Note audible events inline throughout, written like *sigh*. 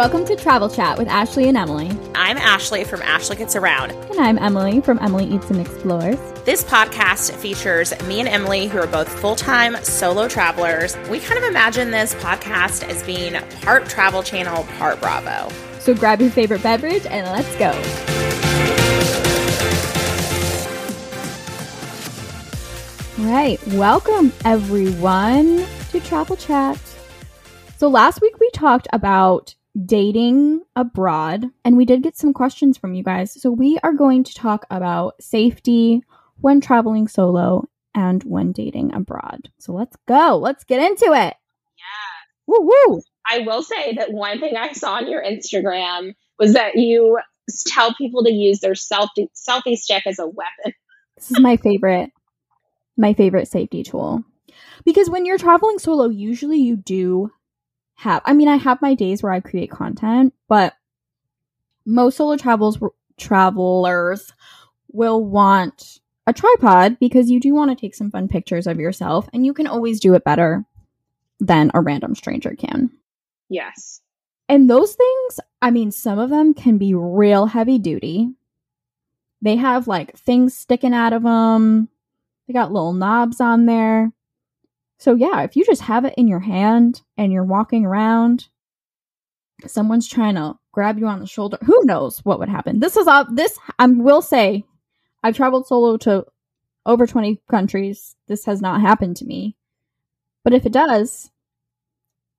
welcome to Travel Chat with Ashley and Emily. I'm Ashley from Ashley Gets Around. And I'm Emily from Emily Eats and Explores. This podcast features me and Emily, who are both full time solo travelers. We kind of imagine this podcast as being part Travel Channel, part Bravo. So grab your favorite beverage and let's go. All right, welcome everyone to Travel Chat. So last week we talked about dating abroad and we did get some questions from you guys. So we are going to talk about safety when traveling solo and when dating abroad. So let's go. Let's get into it. Yeah. Woo woo. I will say that one thing I saw on your Instagram was that you tell people to use their selfie selfie stick as a weapon. This is my favorite my favorite safety tool. Because when you're traveling solo, usually you do have I mean, I have my days where I create content, but most solo travels travelers will want a tripod because you do want to take some fun pictures of yourself and you can always do it better than a random stranger can. Yes. And those things, I mean, some of them can be real heavy duty. They have like things sticking out of them. They got little knobs on there. So yeah, if you just have it in your hand and you're walking around, someone's trying to grab you on the shoulder. Who knows what would happen? This is uh, this I will say I've traveled solo to over 20 countries. This has not happened to me. But if it does,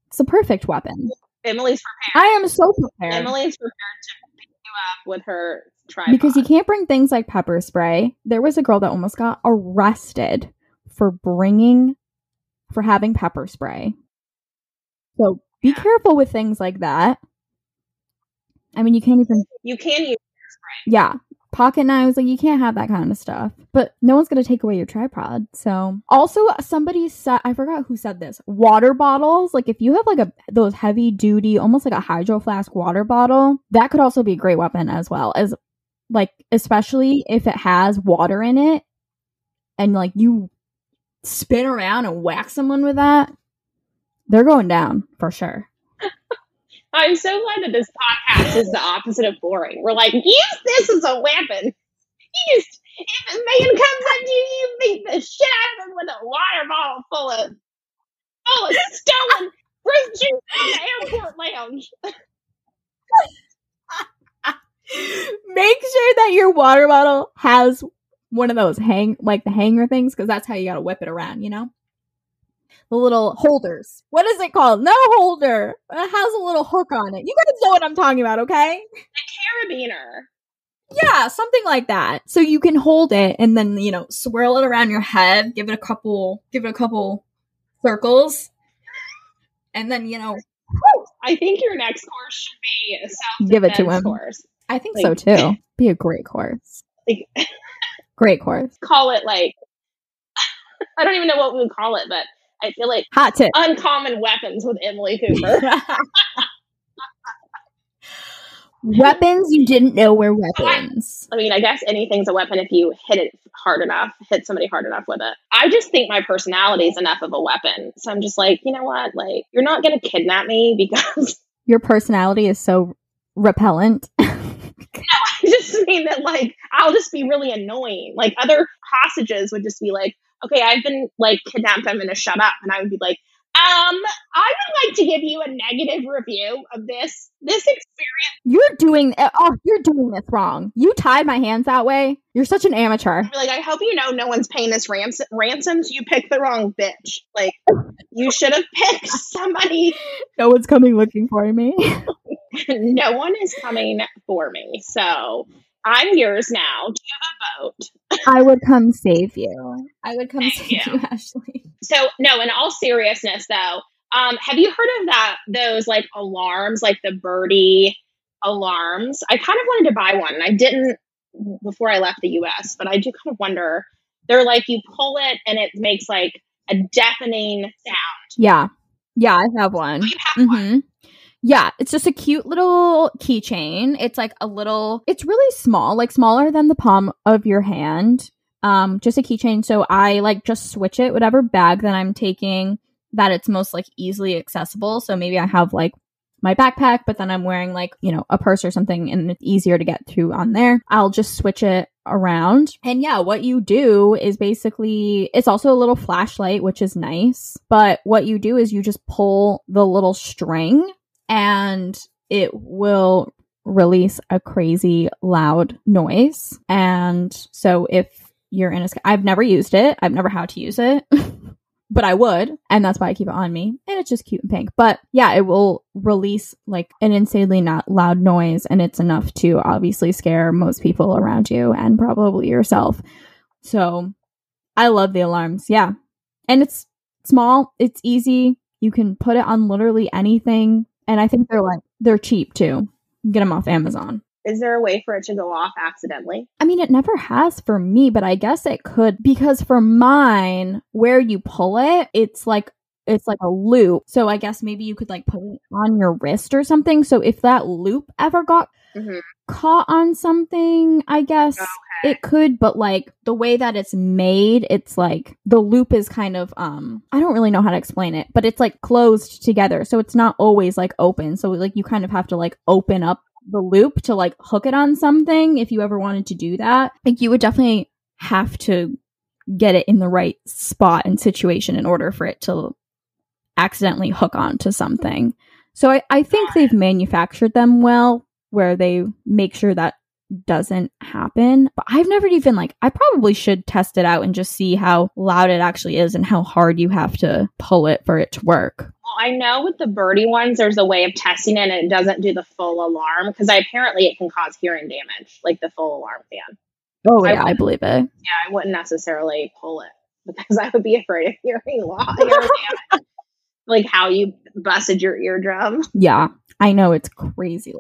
it's a perfect weapon. Emily's prepared. I am so prepared. Emily's prepared to pick you up with her tripod. Because you can't bring things like pepper spray. There was a girl that almost got arrested for bringing for having pepper spray. So be Yeah. careful with things like that. I mean, you can't even, you can use yeah, pocket knives, like you can't have that kind of stuff. But no one's going to take away your tripod. So, also, somebody said, I forgot who said this water bottles. Like, if you have like a, those heavy duty, almost like a hydro flask water bottle, that could also be a great weapon as well as, like, especially if it has water in it and like you spin around and whack someone with that, they're going down for sure. *laughs* I'm so glad that this podcast is the opposite of boring. We're like, use this as a weapon. You just if a man comes to you, you beat the shit out of him with a water bottle full of full of stolen *laughs* fruit juice in the airport lounge. *laughs* Make sure that your water bottle has one of those hang like the hanger things because that's how you got to whip it around, you know? The little holders. What is it called? No holder. It has a little hook on it. You guys know what I'm talking about, okay? The carabiner. Yeah, something like that. So you can hold it and then, you know, swirl it around your head, give it a couple give it a couple circles. And then, you know, I think your next course should be a Give it to him. course. I think so too. Be a great course. Like *laughs* Great course. call it like *laughs* I don't even know what we would call it, but I feel like Hot tip. uncommon weapons with Emily Cooper. *laughs* *laughs* weapons you didn't know were weapons. I mean, I guess anything's a weapon if you hit it hard enough, hit somebody hard enough with it. I just think my personality is enough of a weapon. So I'm just like, you know what? Like, you're not going to kidnap me because Your personality is so repellent. I *laughs* just mean that, like, I'll just be really annoying. Like, other hostages would just be like, okay, I've been, like, kidnapped. I'm to shut up. And I would be like, um, I would like to give you a negative review of this this experience. you're doing oh, you're doing this wrong. You tied my hands that way. You're such an amateur. Like, I hope you know no one's paying this ransom. Ransoms, you picked the wrong bitch. Like, you should have picked somebody. *laughs* No one's coming looking for me. *laughs* *laughs* no one is coming for me. So I'm yours now. Do you have a vote? I would come save you. I would come Thank save you. you, *laughs* Ashley. So no, in all seriousness though, um, have you heard of that those like alarms, like the birdie alarms? I kind of wanted to buy one and I didn't before I left the US, but I do kind of wonder. They're like you pull it and it makes like a deafening sound. Yeah. Yeah, I have one. You have one. Yeah, it's just a cute little keychain. It's like a little, it's really small, like smaller than the palm of your hand. Um, just a keychain. So I like just switch it, whatever bag that I'm taking, that it's most like easily accessible. So maybe I have like my backpack, but then I'm wearing like, you know, a purse or something and it's easier to get through on there. I'll just switch it around. And yeah, what you do is basically, it's also a little flashlight, which is nice. But what you do is you just pull the little string and it will release a crazy loud noise. And so if you're in a, I've never used it. I've never had to use it. *laughs* but I would, and that's why I keep it on me. And it's just cute and pink. But yeah, it will release like an insanely not loud noise, and it's enough to obviously scare most people around you and probably yourself. So I love the alarms. Yeah. And it's small, it's easy. You can put it on literally anything. And I think they're like, they're cheap too. Get them off Amazon. Is there a way for it to go off accidentally? I mean, it never has for me, but I guess it could because for mine, where you pull it, it's like it's like a loop. So I guess maybe you could like put it on your wrist or something. So if that loop ever got Mm-hmm. caught on something, I guess Okay. it could, but like the way that it's made, it's like the loop is kind of um I don't really know how to explain it, but it's like closed together. So it's not always like open. So like you kind of have to like open up the loop to like hook it on something if you ever wanted to do that. Like you would definitely have to get it in the right spot and situation in order for it to accidentally hook onto something. So I, I think they've manufactured them well where they make sure that doesn't happen. But I've never even like I probably should test it out and just see how loud it actually is and how hard you have to pull it for it to work. Well, I know with the birdie ones, there's a way of testing it and it doesn't do the full alarm because I apparently it can cause hearing damage, like the full alarm fan. Oh yeah, I believe it. Yeah, I wouldn't necessarily pull it *laughs* because I would be afraid of hearing loud. *laughs* like how you busted your eardrum. Yeah. I know it's crazy.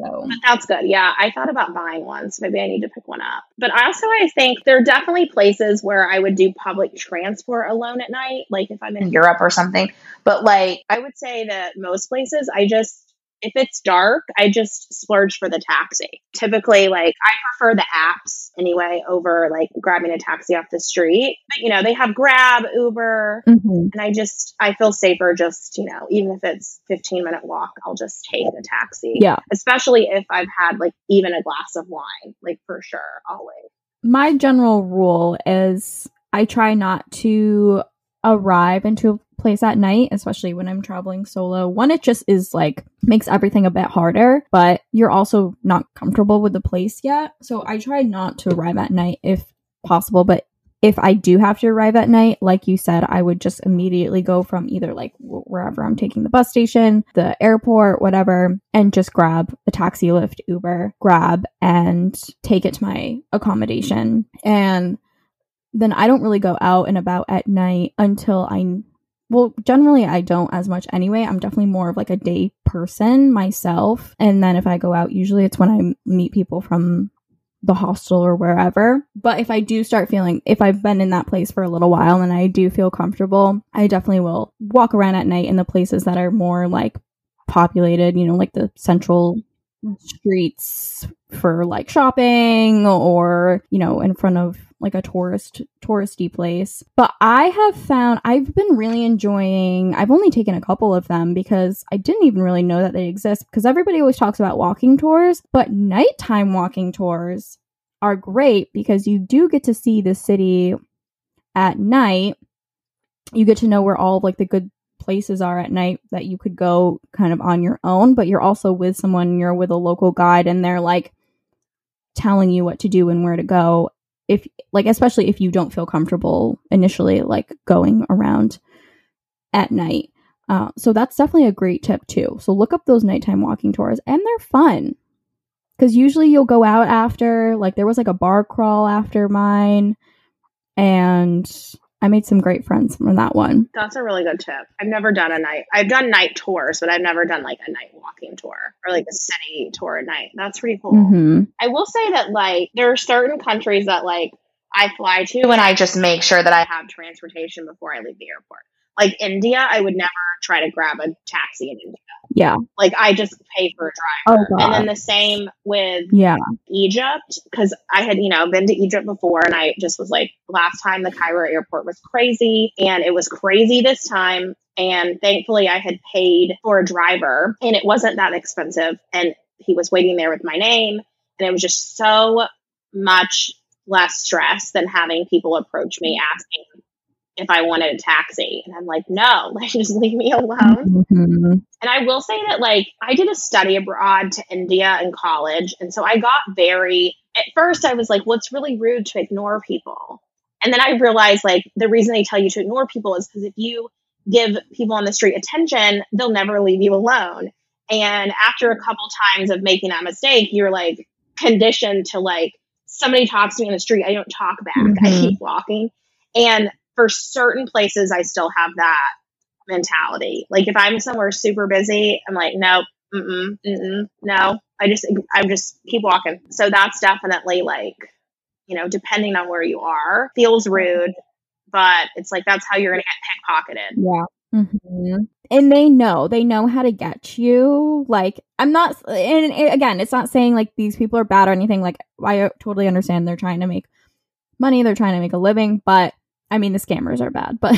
So But that's good. Yeah, I thought about buying one, so maybe I need to pick one up. But also, I think there are definitely places where I would do public transport alone at night, like if I'm in mm-hmm. Europe or something. But like, I would say that most places, I just if it's dark, I just splurge for the taxi. Typically, like I prefer the apps anyway over like grabbing a taxi off the street. But you know, they have Grab, Uber, Mhm. and I just I feel safer just, you know, even if it's 15 minute walk, I'll just take a taxi yeah. especially if I've had like even a glass of wine, like for sure, always. my general rule is I try not to arrive into a place at night, especially when I'm traveling solo. One, it just is like makes everything a bit harder, but you're also not comfortable with the place yet. So I try not to arrive at night if possible, but if I do have to arrive at night, like you said, I would just immediately go from either like wherever I'm taking the bus station, the airport, whatever, and just grab a taxi, Lyft, Uber, grab and take it to my accommodation. And then I don't really go out and about at night until I well, generally I don't as much anyway. I'm definitely more of like a day person myself. And then if I go out, usually it's when I meet people from the hostel or wherever. But if I do start feeling, if I've been in that place for a little while and I do feel comfortable, I definitely will walk around at night in the places that are more like populated, you know, like the central streets for like shopping or, you know, in front of like a tourist touristy place. But I have found I've been really enjoying I've only taken a couple of them because I didn't even really know that they exist because everybody always talks about walking tours, but nighttime walking tours are great because you do get to see the city at night. You get to know where all of like the good places are at night that you could go kind of on your own, but you're also with someone, you're with a local guide and they're like telling you what to do and where to go. If like especially if you don't feel comfortable initially like going around at night. Uh, so that's definitely a great tip too. So look up those nighttime walking tours and they're fun. Cause usually you'll go out after, like there was like a bar crawl after mine and I made some great friends from that one. That's a really good tip. I've never done a night. I've done night tours, but I've never done like a night walking tour or like a city tour at night. That's pretty cool. hmm I will say that like there are certain countries that like I fly to and I just make sure that I have transportation before I leave the airport. Like India, I would never try to grab a taxi in India. Yeah. Like I just pay for a driver. Oh and then the same with Yeah. Egypt because I had, you know, been to Egypt before and I just was like, last time the Cairo airport was crazy and it was crazy this time. And thankfully, I had paid for a driver and it wasn't that expensive. And he was waiting there with my name. And it was just so much less stress than having people approach me asking if I wanted a taxi. And I'm like, no, *laughs* like just leave me alone. Mhm. And I will say that, like, I did a study abroad to India in college. And so I got very, at first, I was like, well, it's really rude to ignore people. And then I realized, like, the reason they tell you to ignore people is because if you give people on the street attention, they'll never leave you alone. And after a couple times of making that mistake, you're like conditioned to, like, somebody talks to me on the street, I don't talk back, I Mhm. keep walking. And for certain places, I still have that mentality. Like if I'm somewhere super busy, I'm like, nope, mm-mm, mm-mm, no. I just, I just keep walking. So that's definitely like, you know, depending on where you are, feels rude, but it's like that's how you're gonna get pickpocketed. Yeah. hmm And they know, they know how to get you. Like, I'm not, and again, it's not saying like these people are bad or anything. Like, I totally understand they're trying to make money, they're trying to make a living, but I mean, the scammers are bad. But,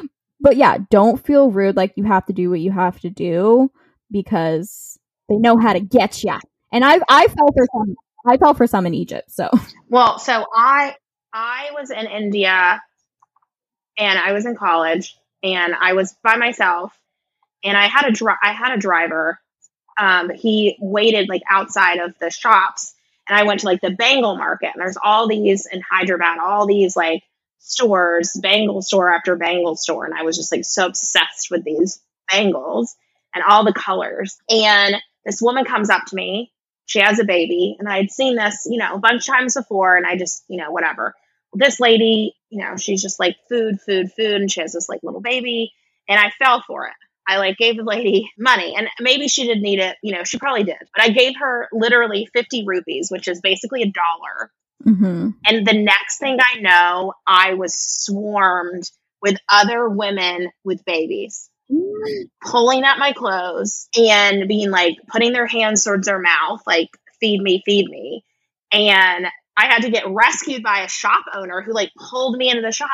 *laughs* but yeah, don't feel rude. Like, you have to do what you have to do because they know how to get you. And I, I fell for some, I fell for some in Egypt. So, Well, so I I was in India and I was in college and I was by myself and I had a I had a driver. Um, he waited like outside of the shops and I went to like the bangle market and there's all these in Hyderabad, all these like stores, bangle store after bangle store, and I was just like so obsessed with these bangles and all the colors. And this woman comes up to me. She has a baby and i had seen this you know a bunch of times before and i just you know whatever. This lady you know she's just like food food food and she has this like little baby and i fell for it. I like gave the lady money and maybe she didn't need it you know she probably did but i gave her literally 50 rupees which is basically a dollar hmm and the next thing i know i was swarmed with other women with babies pulling at my clothes and being like putting their hands towards their mouth, like feed me, feed me. And I had to get rescued by a shop owner who like pulled me into the shop.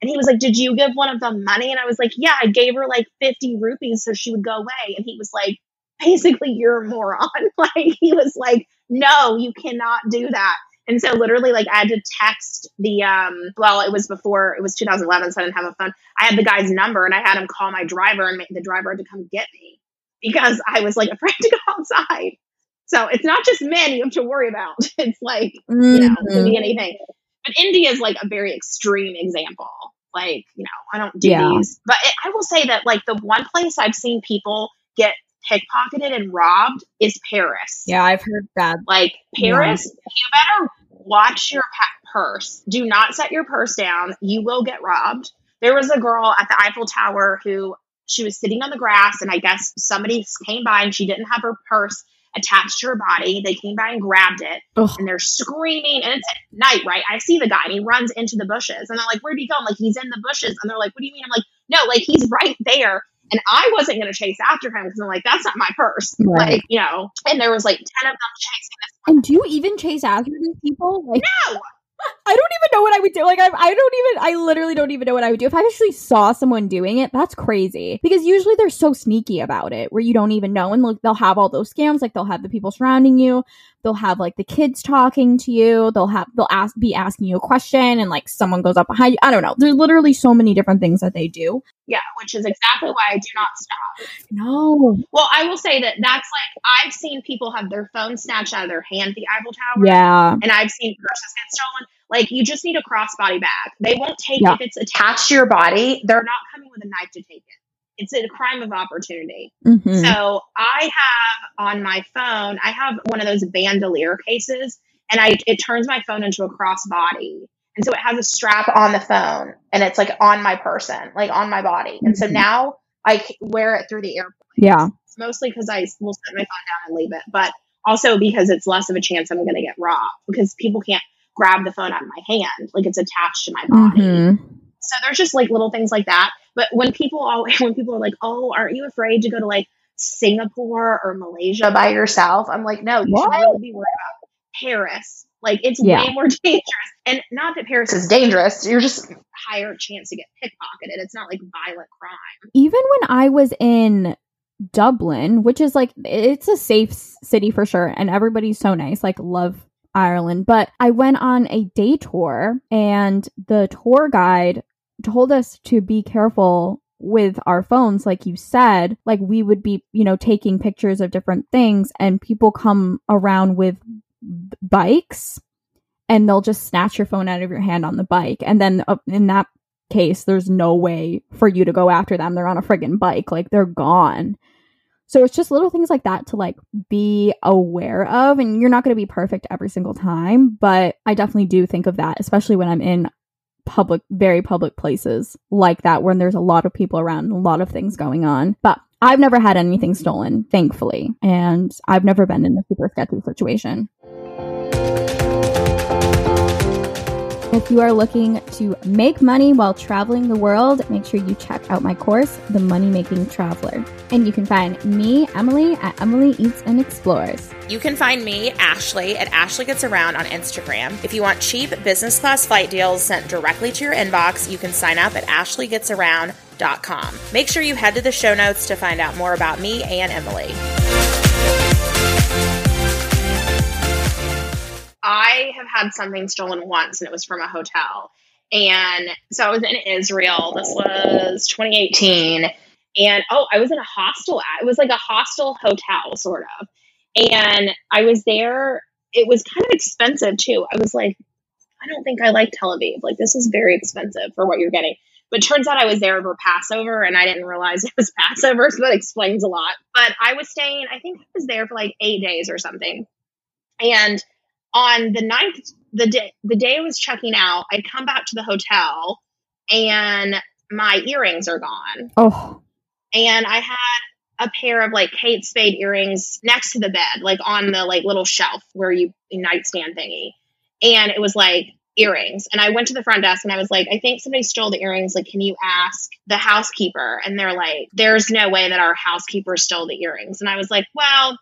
And he was like, Did you give one of them money? And I was like, Yeah, I gave her like 50 rupees so she would go away. And he was like, Basically, you're a moron. *laughs* like, he was like, No, you cannot do that. And so literally like I had to text the um well it was before it was 2011 so I didn't have a phone. I had the guy's number and I had him call my driver and make the driver had to come get me because I was like *laughs* afraid to go outside. So it's not just men you have to worry about. *laughs* It's like, you know, it Mm-hmm. could be anything. But India is like a very extreme example. Like, you know, I don't do Yeah. these. But it, I will say that like the one place I've seen people get pickpocketed and robbed is Paris. Yeah, I've heard that. Like Paris, you better watch your purse. Do not set your purse down. You will get robbed. There was a girl at the Eiffel Tower who she was sitting on the grass, and I guess somebody came by and she didn't have her purse attached to her body. They came by and grabbed it, Ugh. and they're screaming. And it's at night, right? I see the guy, and he runs into the bushes, and they're like, "Where'd he go?" I'm like, "He's in the bushes," and they're like, "What do you mean?" I'm like, "No, like he's right there." And I wasn't going to chase after him because I'm like, that's not my purse. Right. Like, you know, and there was like 10 of them chasing this. And do you even chase after these people? Like, No, *laughs* I don't even know what I would do. Like, I, I don't even, I literally don't even know what I would do. If I actually saw someone doing it, that's crazy. Because usually they're so sneaky about it where you don't even know. And look, they'll have all those scams. Like, they'll have the people surrounding you. They'll have like the kids talking to you. They'll have, they'll ask, be asking you a question and like someone goes up behind you. I don't know. There's literally so many different things that they do. yeah, which is exactly why I do not stop. No. Well, I will say that that's like, I've seen people have their phone snatched out of their hand at the Eiffel Tower. Yeah. And I've seen purses get stolen. Like, you just need a crossbody bag. They won't take Yeah. if it's attached to your body, they're not coming with a knife to take it. It's a crime of opportunity. hmm So I have on my phone, I have one of those bandolier cases, and I it turns my phone into a crossbody. And so it has a strap on the phone, and it's like on my person, like on my body. And so Mhm. now I wear it through the airport, Yeah. mostly because I will set my phone down and leave it, but also because it's less of a chance I'm going to get robbed because people can't grab the phone out of my hand, like it's attached to my body. hmm So there's just like little things like that. But when people always, *laughs* when people are like, "Oh, aren't you afraid to go to like Singapore or Malaysia by yourself?" I'm like, "No, you What? should really be worried about Paris. Like it's Yeah. way more *laughs* dangerous. And not that Paris is dangerous, you're just higher chance to get pickpocketed. It's not like violent crime. even when I was in Dublin, which is like it's a safe city for sure, and everybody's so nice, like love Ireland. But I went on a day tour, and the tour guide told us to be careful with our phones like you said like we would be you know taking pictures of different things and people come around with bikes and they'll just snatch your phone out of your hand on the bike and then uh, in that case, there's no way for you to go after them. They're on a friggin' bike, like they're gone. So it's just little things like that to like be aware of. And you're not going to be perfect every single time, but I definitely do think of that, especially when I'm in public, very public places like that, when there's a lot of people around, a lot of things going on. But I've never had anything stolen, thankfully. And I've never been in a super sketchy situation. If you are looking to make money while traveling the world, make sure you check out my course, The Money Making Traveler. And you can find me, Emily, at Emily Eats and Explores. You can find me, Ashley, at Ashley Gets Around on Instagram. If you want cheap business class flight deals sent directly to your inbox, you can sign up at ashleygetsaround.com. Make sure you head to the show notes to find out more about me and Emily. I have had something stolen once, and it was from a hotel. And so I was in Israel. This was 2018. And oh, I was in a hostel. It was like a hostel hotel, sort of. And I was there. It was kind of expensive too. I was like, I don't think I like Tel Aviv. Like, this is very expensive for what you're getting. But turns out I was there over Passover and I didn't realize it was *laughs* Passover. So that explains a lot. But I was staying, I think I was there for like eight days or something. And on the ninth, the day, the day I was checking out, I come back to the hotel and my earrings are gone. Oh, And I had a pair of like Kate Spade earrings next to the bed, like on the like little shelf where you nightstand thingy. And it was like earrings. And I went to the front desk and I was like, I think somebody stole the earrings. Like, can you ask the housekeeper? And they're like, there's no way that our housekeeper stole the earrings. And I was like, well,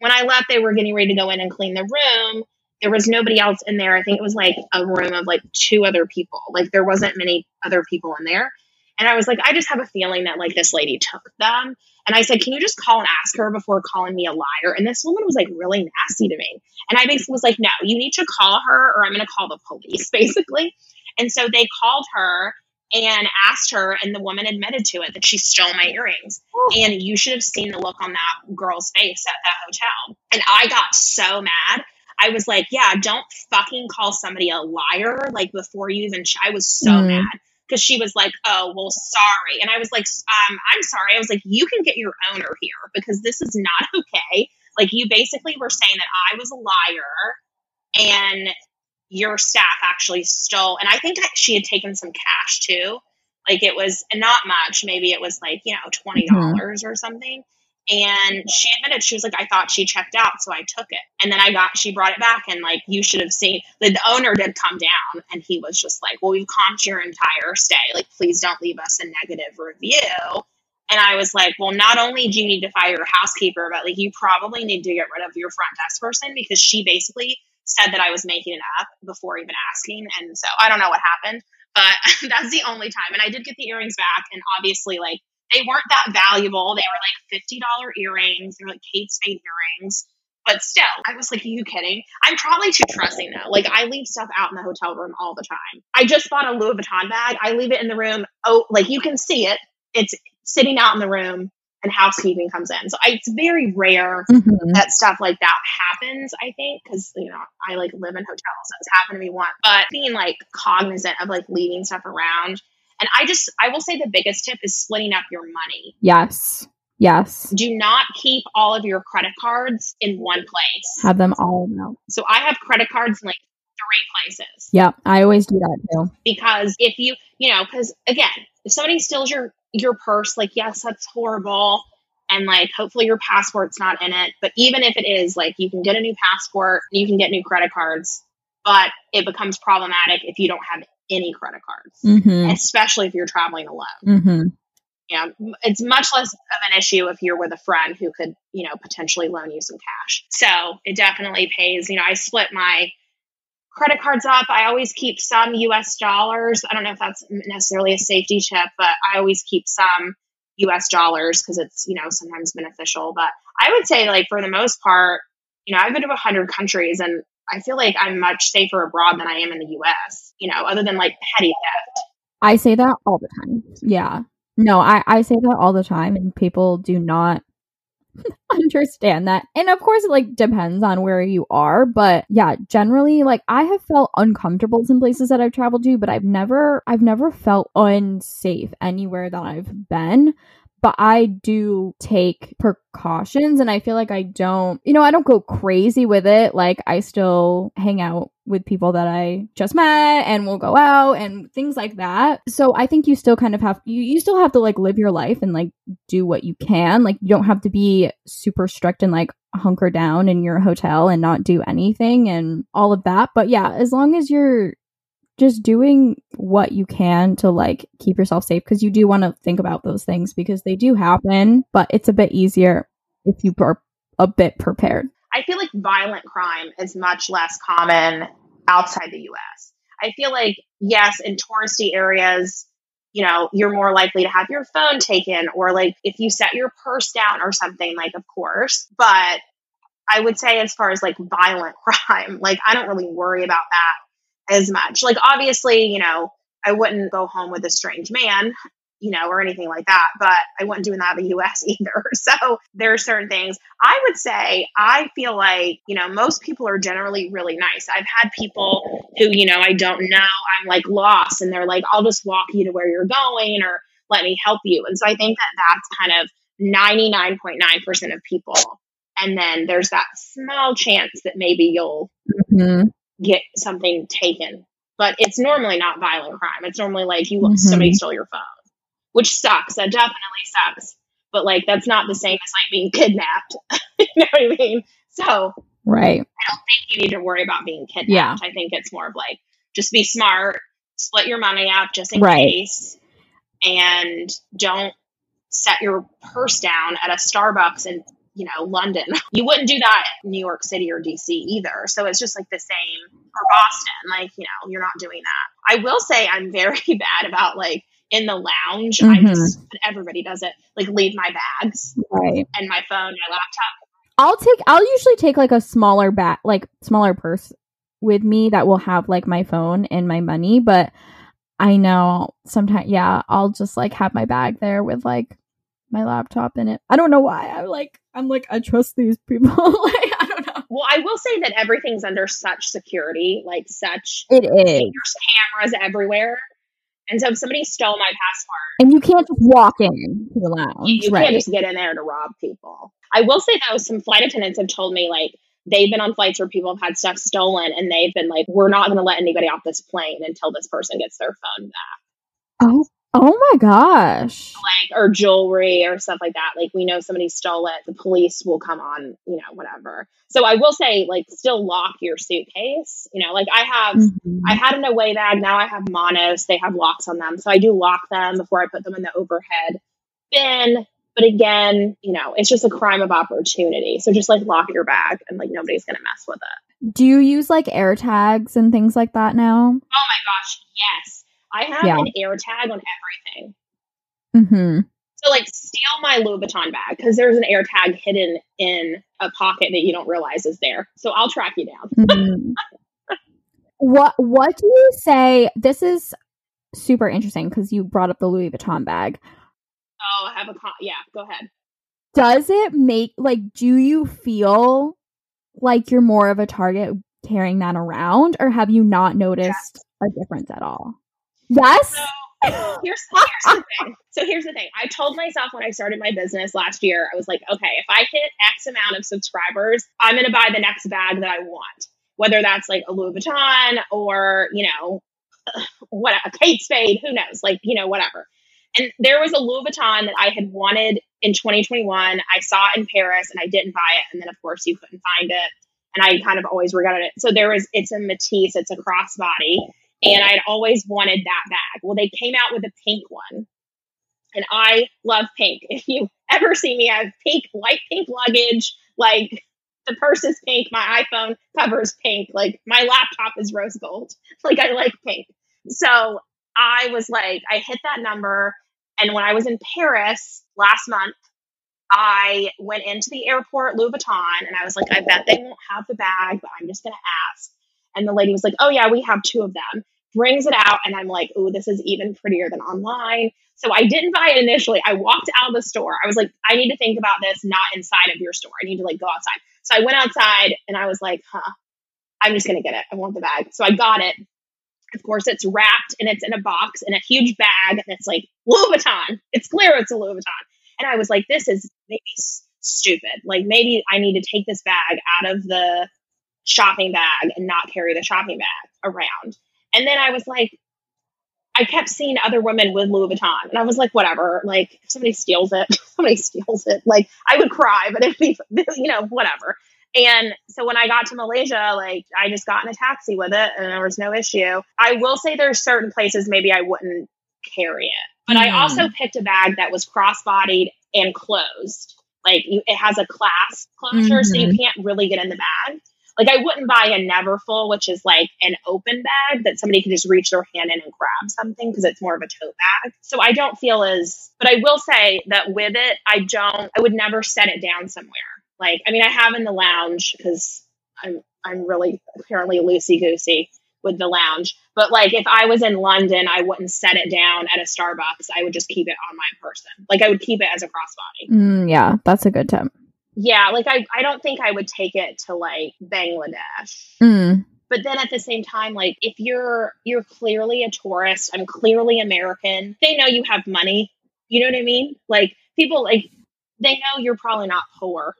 when I left, they were getting ready to go in and clean the room. There was nobody else in there. I think it was like a room of like two other people. Like there wasn't many other people in there. And I was like, I just have a feeling that like this lady took them. And I said, Can you just call and ask her before calling me a liar? And this woman was like really nasty to me. And I basically was like, No, you need to call her or I'm going to call the police, *laughs* basically. And so they called her and asked her, and the woman admitted to it that she stole my earrings. Oh. And you should have seen the look on that girl's face at that hotel. And I got so mad. I was like, Yeah, don't fucking call somebody a liar like before you even. Sh-. I was so Mm. mad because she was like, "Oh, well, sorry," and I was like, um, "I'm sorry." I was like, "You can get your owner here because this is not *laughs* okay." Like, you basically were saying that I was a liar, and your staff actually stole. And I think she had taken some cash too. Like it was not much. Maybe it was like you know twenty dollars or something. And she admitted she was like, I thought she checked out, so I took it. And then I got she brought it back, and like you should have seen the, owner did come down, and he was just like, Well, we've comped your entire stay. Like, please don't leave us a negative review. And I was like, Well, not only do you need to fire your housekeeper, but like you probably need to get rid of your front desk person because she basically said that I was making it up before even asking. And so I don't know what happened, but *laughs* that's the only time. And I did get the earrings back, and obviously, like they weren't that valuable. They were like fifty dollar earrings. They were like Kate Spade earrings. But still, I was like, Are you kidding? I'm probably too trusting though. Like I leave stuff out in the hotel room all the time. I just bought a Louis Vuitton bag. I leave it in the room. Oh, like you can see it. It's sitting out in the room and housekeeping comes in. So I, it's very rare Mhm. that stuff like that happens, I think, because you know, I like live in hotels, so it's happened to me once. But being like cognizant of like leaving stuff around. And I just I will say the biggest tip is splitting up your money. Yes. Yes. Do not keep all of your credit cards in one place. Have them all out. So I have credit cards in like three places. Yeah, I always do that too. because if you you know because again if somebody steals your your purse like yes that's horrible and like hopefully your passport's not in it but even if it is like you can get a new passport you can get new credit cards but it becomes problematic if you don't have any credit cards Mm-hmm. especially if you're traveling alone Mm-hmm. you know it's much less of an issue if you're with a friend who could you know potentially loan you some cash so it definitely pays you know i split my credit cards up. I always keep some US dollars. I don't know if that's necessarily a safety tip, but I always keep some US dollars because it's, you know, sometimes beneficial. But I would say, like, for the most part, you know, I've been to 100 countries and I feel like I'm much safer abroad than I am in the US, you know, other than like petty theft. I say that all the time. Yeah. No, I, I say that all the time, and people do not *laughs* understand that. And of course, it like depends on where you are. But yeah, generally, like I have felt uncomfortable in places that I've traveled to, but I've never, I've never felt unsafe anywhere that I've been but I do take precautions and I feel like I don't, you know, I don't go crazy with it. Like I still hang out with people that I just met and we'll go out and things like that. So I think you still kind of have you you still have to like live your life and like do what you can. Like you don't have to be super strict and like hunker down in your hotel and not do anything and all of that. But yeah, as long as you're just doing what you can to like keep yourself safe because you do want to think about those things because they do happen, but it's a bit easier if you are a bit prepared. I feel like violent crime is much less common outside the US. I feel like, yes, in touristy areas, you know, you're more likely to have your phone taken or like if you set your purse down or something, like, of course. But I would say, as far as like violent *laughs* crime, like, I don't really worry about that as much. Like, obviously, you know, I wouldn't go home with a strange man, you know, or anything like that, but I wouldn't do that in the US *laughs* either. So there are certain things I would say I feel like, you know, most people are generally really nice. I've had people who, you know, I don't know, I'm like lost and they're like, I'll just walk you to where you're going or let me help you. And so I think that that's kind of 99.9% of people. And then there's that small chance that maybe you'll mm-hmm get something taken. But it's normally not violent crime. It's normally like you mm-hmm. somebody stole your phone, which sucks. That definitely sucks. But like that's not the same as like being kidnapped. *laughs* you know what I mean? So right. I don't think you need to worry about being kidnapped. Yeah. I think it's more of like just be smart, split your money up just in right. case, and don't set your purse down at a Starbucks and you know, London. *laughs* You wouldn't do that in New York City or DC either. So it's just like the same for Boston. Like, you know, you're not doing that. I will say I'm very *laughs* bad about like in the lounge. Mm-hmm. I just, everybody does it, like leave my bags right. and my phone, my laptop. I'll take, I'll usually take like a smaller bag, like smaller purse with me that will have like my phone and my money. But I know sometimes, yeah, I'll just like have my bag there with like my laptop in it. I don't know why. I'm like I'm like I trust these people. *laughs* like I don't know. Well, I will say that everything's under such security, like such it is. There's cameras everywhere. And so if somebody stole my passport And you can't just walk in to the lounge. You right. can't just get in there to rob people. I will say though, some flight attendants have told me like they've been on flights where people have had stuff stolen and they've been like, We're not gonna let anybody off this plane until this person gets their phone back. Oh Oh my gosh. Like, or jewelry or stuff like that. Like, we know somebody stole it. The police will come on, you know, whatever. So I will say, like, still lock your suitcase. You know, like I have, mm-hmm. I had an away bag. Now I have Monos. They have locks on them. So I do lock them before I put them in the overhead bin. But again, you know, it's just a crime of opportunity. So just like lock your bag and like nobody's going to mess with it. Do you use like air tags and things like that now? Oh my gosh, yes. I have yeah. an air tag on everything. Mm-hmm. So like steal my Louis Vuitton bag because there's an air tag hidden in a pocket that you don't realize is there. So I'll track you down. *laughs* mm-hmm. what What do you say? This is super interesting because you brought up the Louis Vuitton bag. Oh, I have a con- yeah. Go ahead. Does it make like? Do you feel like you're more of a target carrying that around, or have you not noticed yes. a difference at all? Yes. So here's, here's the thing. So here's the thing. I told myself when I started my business last year, I was like, okay, if I hit X amount of subscribers, I'm going to buy the next bag that I want. Whether that's like a Louis Vuitton or, you know, *sighs* what a Kate Spade, who knows, like, you know, whatever. And there was a Louis Vuitton that I had wanted in 2021. I saw it in Paris and I didn't buy it. And then, of course, you couldn't find it. And I kind of always regretted it. So there was, it's a Métis, it's a crossbody and I'd always wanted that bag. Well, they came out with a pink one. And I love pink. *laughs* If you ever see me, I have pink, light pink luggage. Like, the purse is pink, my iPhone cover is pink, like my laptop is rose gold. *laughs* Like I like pink. So I was like, I hit that number. And when I was in Paris last month, I went into the airport, Louis Vuitton, and I was like, I bet they won't have the bag, but I'm just going to ask. And the lady was like, Oh, yeah, we have two of them. Brings it out, and I'm like, Oh, this is even prettier than online. So I didn't buy it initially. I walked out of the store. I was like, I need to think about this not inside of your store. I need to like go outside. So I went outside and I was like, huh, I'm just to get it. I want the bag. So I got it. Of course, it's wrapped and it's in a box in a huge bag and it's like Louis Vuitton. It's clear it's a Louis Vuitton. And I was like, this is maybe stupid. Like maybe I need to take this bag out of the shopping bag and not carry the shopping bag around. And then I was like, I kept seeing other women with Louis Vuitton, and I was like, whatever. Like, if somebody steals it, *laughs* somebody steals it. Like, I would cry, but it'd be, *laughs* you know, whatever. And so when I got to Malaysia, like, I just got in a taxi with it, and there was no issue. I will say there's certain places maybe I wouldn't carry it, but I Mm. also picked a bag that was cross-bodied and closed. Like, you, it has a clasp closure, so you can't really get in the bag. Like I wouldn't buy a Neverfull, which is like an open bag that somebody can just reach their hand in and grab something because it's more of a tote bag. So I don't feel as, but I will say that with it, I don't, I would never set it down somewhere. Like, I mean, I have in the lounge because I'm, I'm really apparently loosey goosey with the lounge. But like, if I was in London, I wouldn't set it down at a Starbucks. I would just keep it on my person. Like, I would keep it as a crossbody. Mm, yeah, that's a good tip. Yeah, like I, I don't think I would take it to like Bangladesh. Mm, but then at the same time like if you're you're clearly a tourist i'm clearly american they know you have money. You know what i mean? Like people like they know you're probably not poor.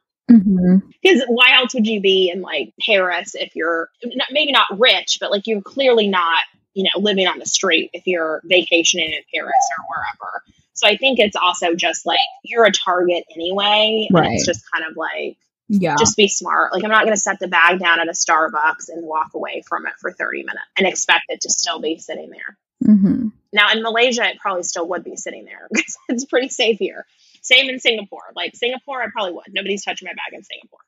Because why else would you be in like paris if you're not, maybe not rich but like you're clearly not you know living on the street if you're vacationing in paris or wherever so i think it's also just like you're a target anyway Right. it's just kind of like Yeah. just be smart. Like I'm not going to set the bag down at a Starbucks and walk away from it for 30 minutes and expect it to still be sitting there. Mm-hmm. Now in Malaysia, it probably still would be sitting there *laughs* because it's pretty safe here. Same in Singapore. Like Singapore, I probably would. Nobody's touching my bag in Singapore.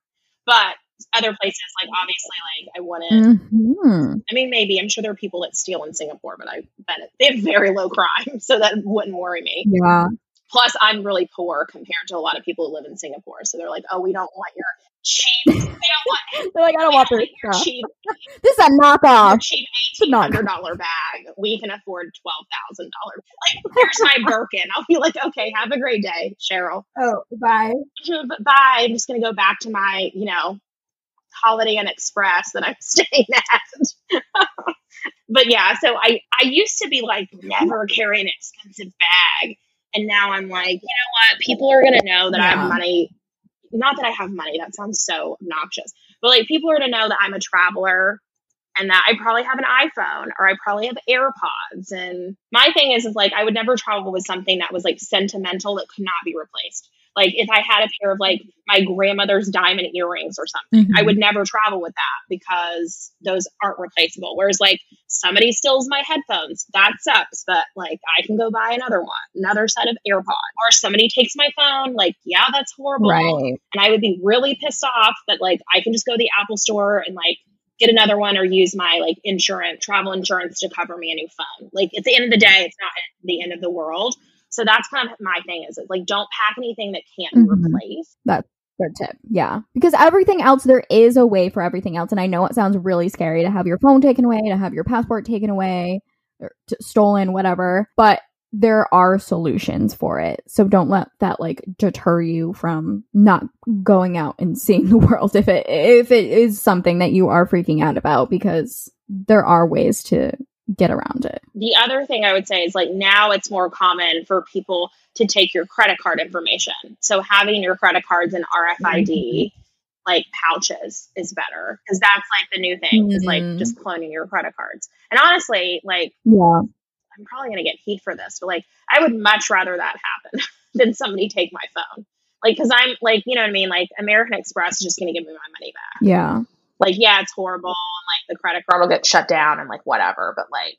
But other places, like obviously, like I wouldn't. hmm I mean, maybe I'm sure there are people that steal in Singapore, but I bet it, they have very low crime, *laughs* so that wouldn't worry me. Yeah. Plus, I'm really poor compared to a lot of people who live in Singapore, so they're like, "Oh, we don't want your cheap. We don't want *laughs* They're like, I don't want *laughs* your stuff. cheap This is a knockoff. cheap eighteen hundred dollar bag. We can afford twelve thousand dollars. Like, here's my Birkin. I'll be like, okay, have a great day, Cheryl. Oh, bye. Bye. I'm just gonna go back to my, you know, Holiday Inn Express that I'm *laughs* staying at. *laughs* but yeah, so I I used to be like never carry an expensive bag, and now I'm like, you know what? People are gonna know that I have money. Not that I have money. That sounds so obnoxious. But like, people are gonna know that I'm a traveler. And that I probably have an iPhone or I probably have AirPods. And my thing is, is like, I would never travel with something that was like sentimental that could not be replaced. Like, if I had a pair of like my grandmother's diamond earrings or something, I Mhm. would never travel with that because those aren't replaceable. Whereas, like, somebody steals my headphones, that sucks, but like, I can go buy another one, another set of AirPods. Or somebody takes my phone, like, yeah, that's horrible. Right. And I would be really pissed off that like I can just go to the Apple store and like get another one or use my like insurance, travel insurance to cover me a new phone. Like at the end of the day, it's not the end of the world. So that's kind of my thing is it's like don't pack anything that can't be Mhm. replaced. That's good tip. Yeah. Because everything else, there is a way for everything else. And I know it sounds really scary to have your phone taken away, to have your passport taken away, or t- stolen, whatever. But there are solutions for it. So don't let that like deter you from not going out and *laughs* seeing the world if it if it is something that you are freaking out about because there are ways to get around it. The other thing I would say is like now it's more common for people to take your credit card information. So having your credit cards in RFID like pouches is better because that's like the new thing is like Mhm. just cloning your credit cards. And honestly, like Yeah. I'm probably going to get heat for this, but like, I would much rather that happen *laughs* than somebody take my phone. Like, cause I'm like, you know what I mean? Like, American Express is just going to give me my money back. Yeah. Like, yeah, it's horrible. And like, the credit card will get shut down and like, whatever. But like,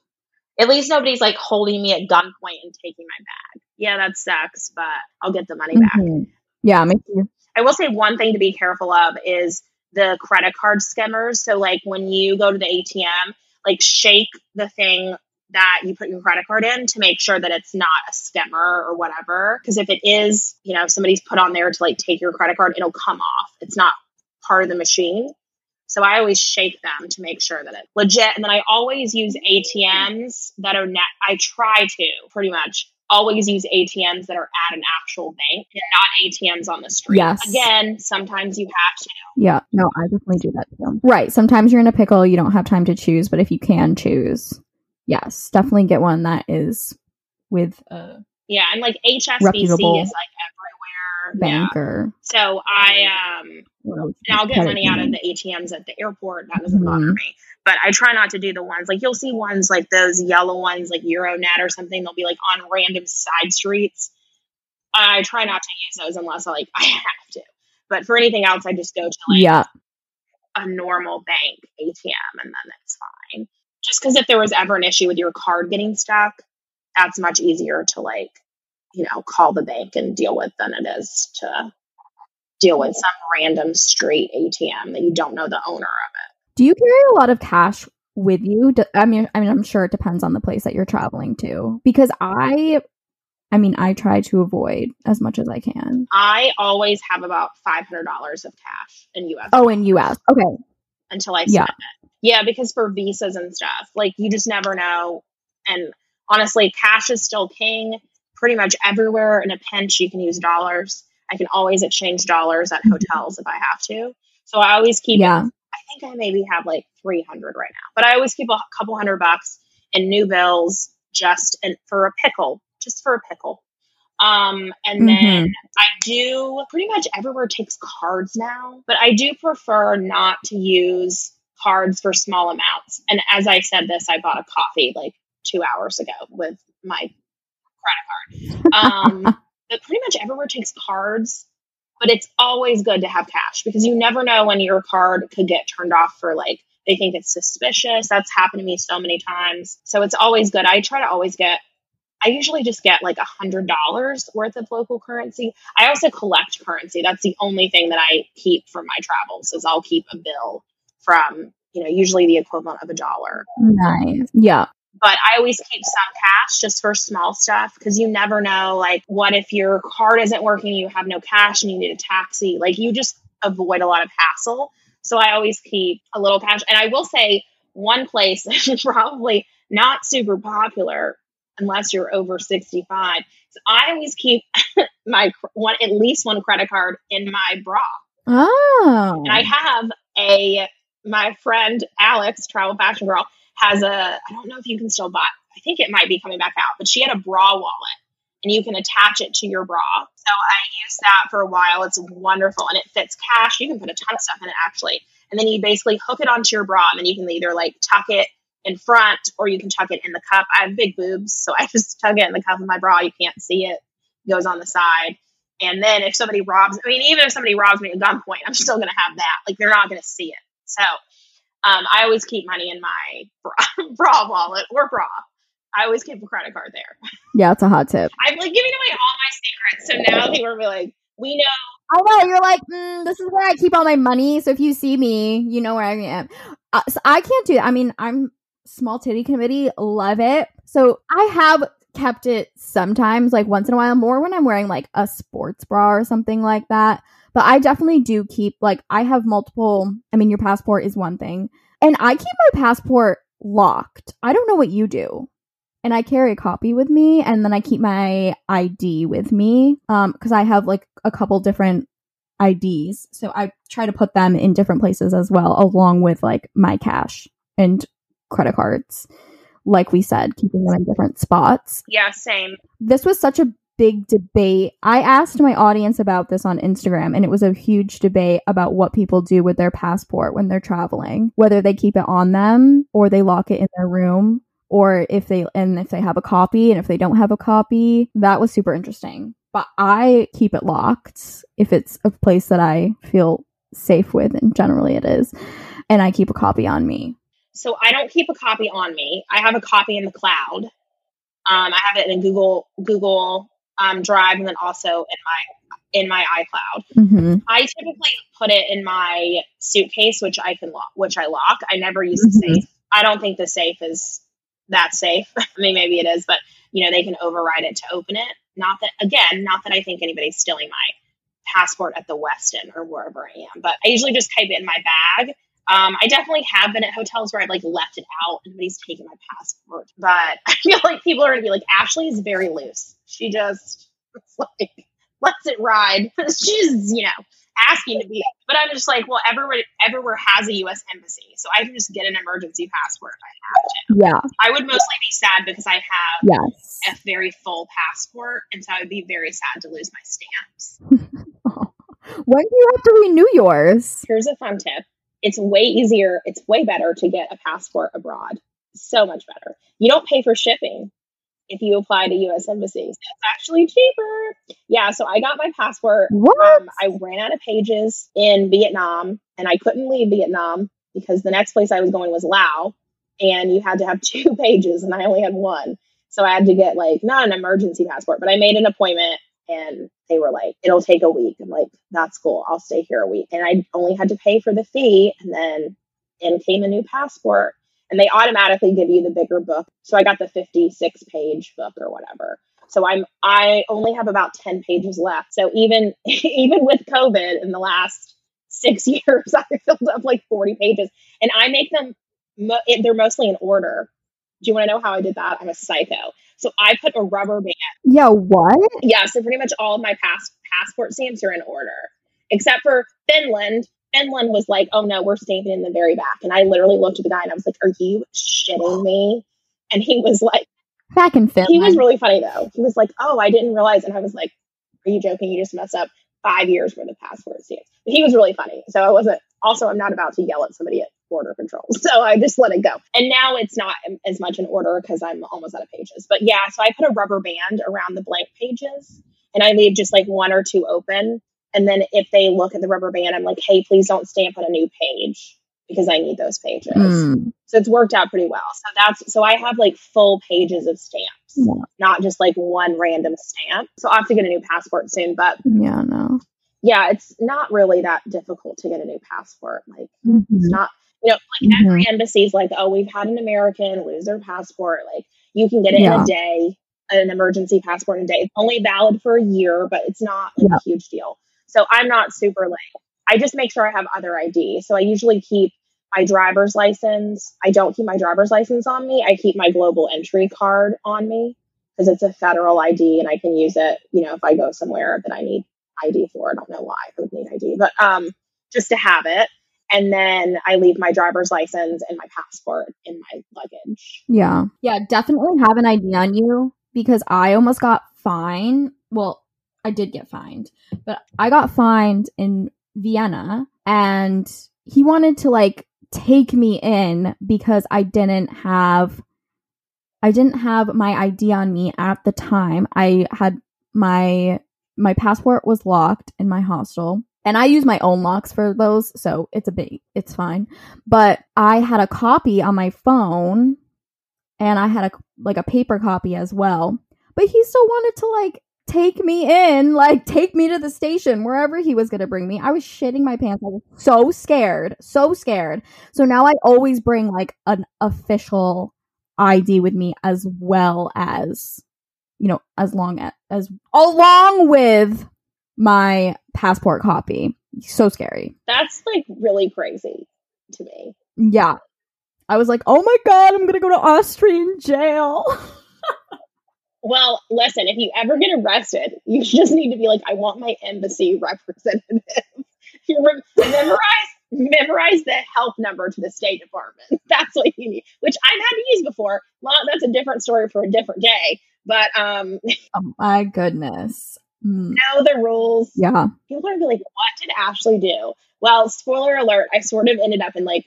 at least nobody's like holding me at gunpoint and taking my bag. Yeah, that sucks, but I'll get the money back. Mhm. Yeah, me too. I will say one thing to be careful of is the credit card skimmers. So like when you go to the ATM, like shake the thing that you put your credit card in to make sure that it's not a skimmer or whatever. Because if it is, you know, somebody's put on there to like take your credit card, it'll come off. It's not part of the machine. So I always shake them to make sure that it's legit. And then I always use ATMs that are net. I try to pretty much always use ATMs that are at an actual bank and not ATMs on the street. Yes. Again, sometimes you have to. Yeah, no, I definitely do that too. Right. Sometimes you're in a pickle, you don't have time to choose, but if you can choose, yes, definitely get one that is with a Yeah, and like HSBC Reputable is like everywhere. Yeah. So I um and I'll get money out of the ATMs at the airport. That doesn't bother Mhm. me. But I try not to do the ones like you'll see ones like those yellow ones like Euronet or something. They'll be like on random side streets. I try not to use those unless I like *laughs* I have to. But for anything else, I just go to like Yeah. a normal bank ATM and then it's fine. Just because if there was ever an issue with your card getting stuck, that's much easier to like, you know, call the bank and deal with than it is to deal with some random street ATM that you don't know the owner of it. Do you carry a lot of cash with you? I mean, I mean, I'm sure it depends on the place that you're traveling to. Because I, I mean, I try to avoid as much as I can. I always have about five hundred dollars of cash in US Oh, in U.S. Okay. until I Yeah. spend it. Yeah, because for visas and stuff, like you just never know. And honestly, cash is still king. Pretty much everywhere in a pinch, you can use dollars. I can always exchange dollars at hotels if I have to. So I always keep. Yeah. I think I maybe have like three hundred right now, but I always keep a couple hundred bucks in new bills just in, for a pickle, just for a pickle. Um, and then Mhm. I do pretty much everywhere takes cards now, but I do prefer not to use cards for small amounts. And as I said this, I bought a coffee like two hours ago with my credit card. Um, *laughs* but pretty much everywhere takes cards, but it's always good to have cash because you never know when your card could get turned off for like they think it's suspicious. That's happened to me so many times. So it's always good. I try to always get I usually just get like a hundred dollars worth of local currency. I also collect currency. That's the only thing that I keep for my travels is I'll keep a bill from, you know, usually the equivalent of a dollar. Nice. Yeah. But I always keep some cash just for small stuff because you never know like what if your card isn't working, you have no cash and you need a taxi. Like you just avoid a lot of hassle. So I always keep a little cash. And I will say one place *laughs* that's probably not super popular unless you're over 65. So I always keep *laughs* my one at least one credit card in my bra. Oh. And I have a my friend Alex, travel fashion girl, has a I don't know if you can still buy. I think it might be coming back out, but she had a bra wallet and you can attach it to your bra. So I used that for a while. It's wonderful and it fits cash. You can put a ton of stuff in it actually. And then you basically hook it onto your bra and then you can either like tuck it in front or you can tuck it in the cup. I have big boobs, so I *laughs* just tuck it in the cup of my bra. You can't see it. It goes on the side. And then if somebody robs, I mean, even if somebody robs me at gunpoint, I'm still going to have that. Like they're not going to see it. So um, I always keep money in my *laughs* bra, bra wallet or bra. I always keep a credit card there. yeah, it's a hot tip. I'm like giving away all my secrets. So now people are like, we know. I know you're like, mm, this is where I keep all my money. So if you see me, you know where I am. Uh, so I can't do that. I mean, I'm small titty committee, love it. So I have kept it sometimes, like once in a while, more when I'm wearing like a sports bra or something like that. But I definitely do keep like I have multiple. I mean, your passport is one thing, and I keep my passport locked. I don't know what you do and I carry a copy with me, and then I keep my ID with me um because I have like a couple different IDs, so I try to put them in different places as well, along with like my cash and credit cards. Like we said, keeping them in different spots. Yeah, same. This was such a big debate. I asked my audience about this on Instagram, and it was a huge debate about what people do with their passport when they're traveling, whether they keep it on them or they lock it in their room or if they and if they have a copy and if they don't have a copy that was super interesting but i keep it locked if it's a place that i feel safe with and generally it is and i keep a copy on me So I don't keep a copy on me. I have a copy in the cloud. Um, I have it in Google Google um, Drive, and then also in my in my iCloud. hmm I typically put it in my suitcase, which I can lock, which I lock. I never use the Mhm. safe. I don't think the safe is that safe. *laughs* I mean, maybe it is, but you know, they can override it to open it. Not that, again, not that I think anybody's stealing my passport at the Westin or wherever I am, but I usually just keep it in my bag. Um, I definitely have been at hotels where I've like left it out and nobody's taken my passport, but *laughs* I feel like people are gonna be like, Ashley is very loose. She just like lets it ride. *laughs* She's you know asking to be, but I'm just like, well, everywhere everywhere has a U.S. embassy, so I can just get an emergency passport if I have to. Yeah. I would mostly be sad because I have Yes. a very full passport, and so I would be very sad to lose my stamps. *laughs* When do you have to renew yours? Here's a fun tip. It's way easier, it's way better to get a passport abroad. So much better. You don't pay for shipping if you apply to US embassies. It's actually cheaper. Yeah, so I got my passport. What? Um, I ran out of pages in Vietnam and I couldn't leave Vietnam because the next place I was going was Laos and you had to have *laughs* two pages and I only had one. So I had to get like not an emergency passport, but I made an appointment and they were like, it'll take a week. I'm like, that's cool. I'll stay here a week. And I only had to pay for the fee and then in came a new passport and they automatically give you the bigger book. So I got the 56 page book or whatever. So I'm I only have about 10 pages left. So even *laughs* even with COVID in the last 6 *laughs* years I filled up like 40 pages and I make them they're mostly in order. Do you want to know how I did that? I'm a psycho. So I put a rubber band Yeah, what? yeah, so pretty much all of my pass passport stamps are in order, except for Finland. Finland was like, "Oh no, we're staying in the very back," and I literally looked at the guy and I was like, "Are you shitting me?" And he was like, Back in Finland. he was really funny though. He was like, "Oh, I didn't realize," and I was like, "Are you joking? You just messed up five years worth of passport stamps." But he was really funny, so I wasn't. Also, I'm not about to yell at somebody at border control, *laughs* so I just let it go. And now it's not as much in order because I'm almost out of pages. But yeah, so I put a rubber band around the blank pages, and I leave just like one or two open. And then if they look at the rubber band, I'm like, "Hey, please don't stamp on a new page." Because I need those pages. Mm. So it's worked out pretty well. So that's so I have like full pages of stamps, Yeah. not just like one random stamp. So I'll have to get a new passport soon. But Yeah, no. yeah, it's not really that difficult to get a new passport. Like Mhm. it's not, you know, like every embassy's like, oh, we've had an American lose their passport. Like you can get it in a day, an emergency passport in a day. It's only valid for a year, but it's not like Yeah. a huge deal. So I'm not super late. I just make sure I have other ID. So I usually keep my driver's license. I don't keep my driver's license on me. I keep my global entry card on me because it's a federal ID and I can use it, you know, if I go somewhere that I need ID for. I don't know why I would need ID, but um just to have it. And then I leave my driver's license and my passport in my luggage. Yeah. Yeah, definitely have an ID on you because I almost got fined. Well, I did get fined, but I got fined in Vienna and he wanted to like take me in because I didn't have I didn't have my ID on me at the time. I had my my passport was locked in my hostel and I use my own locks for those, so it's a big it's fine. But I had a copy on my phone and I had a like a paper copy as well. But he still wanted to like take me in, like take me to the station wherever he was going to bring me. I was shitting my pants. I was so scared, so scared. So now I always bring like an official ID with me as well as you know, as long as, as along with my passport copy. So scary. That's like really crazy to me. Yeah. I was like, "Oh my god, I'm going to go to Austrian jail." *laughs* Well, listen, if you ever get arrested, you just need to be like, I want my embassy representative. *laughs* you re- memorize memorize the help number to the State Department. *laughs* That's what you need, which I've had to use before. Well, that's a different story for a different day. But um, *laughs* oh my goodness. Mm, know the rules. yeah. People are gonna be like, what did Ashley do? Well, spoiler alert, I sort of ended up in like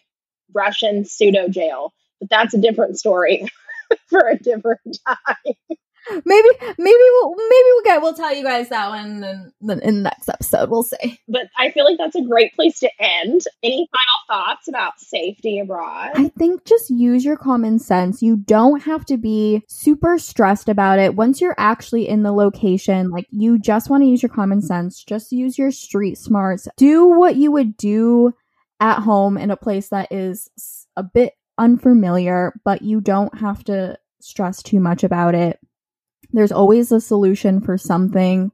Russian pseudo jail, but that's a different story for a different time. Maybe maybe we'll maybe we'll get we'll tell you guys that one in the, in the next episode. We'll see. But I feel like that's a great place to end. Any final thoughts about safety abroad? I think just use your common sense. You don't have to be super stressed about it. Once you're actually in the location, like you just want to use your common sense. Just use your street smarts. Do what you would do at home in a place that is a bit unfamiliar, but you don't have to stress too much about it. There's always a solution for something,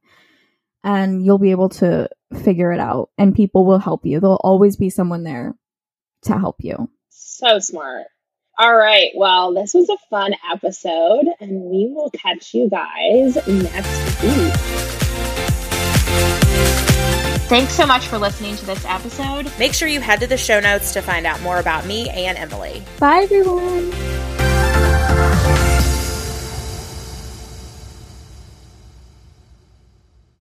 and you'll be able to figure it out, and people will help you. There'll always be someone there to help you. So smart. All right. Well, this was a fun episode, and we will catch you guys next week. Thanks so much for listening to this episode. Make sure you head to the show notes to find out more about me and Emily. Bye, everyone.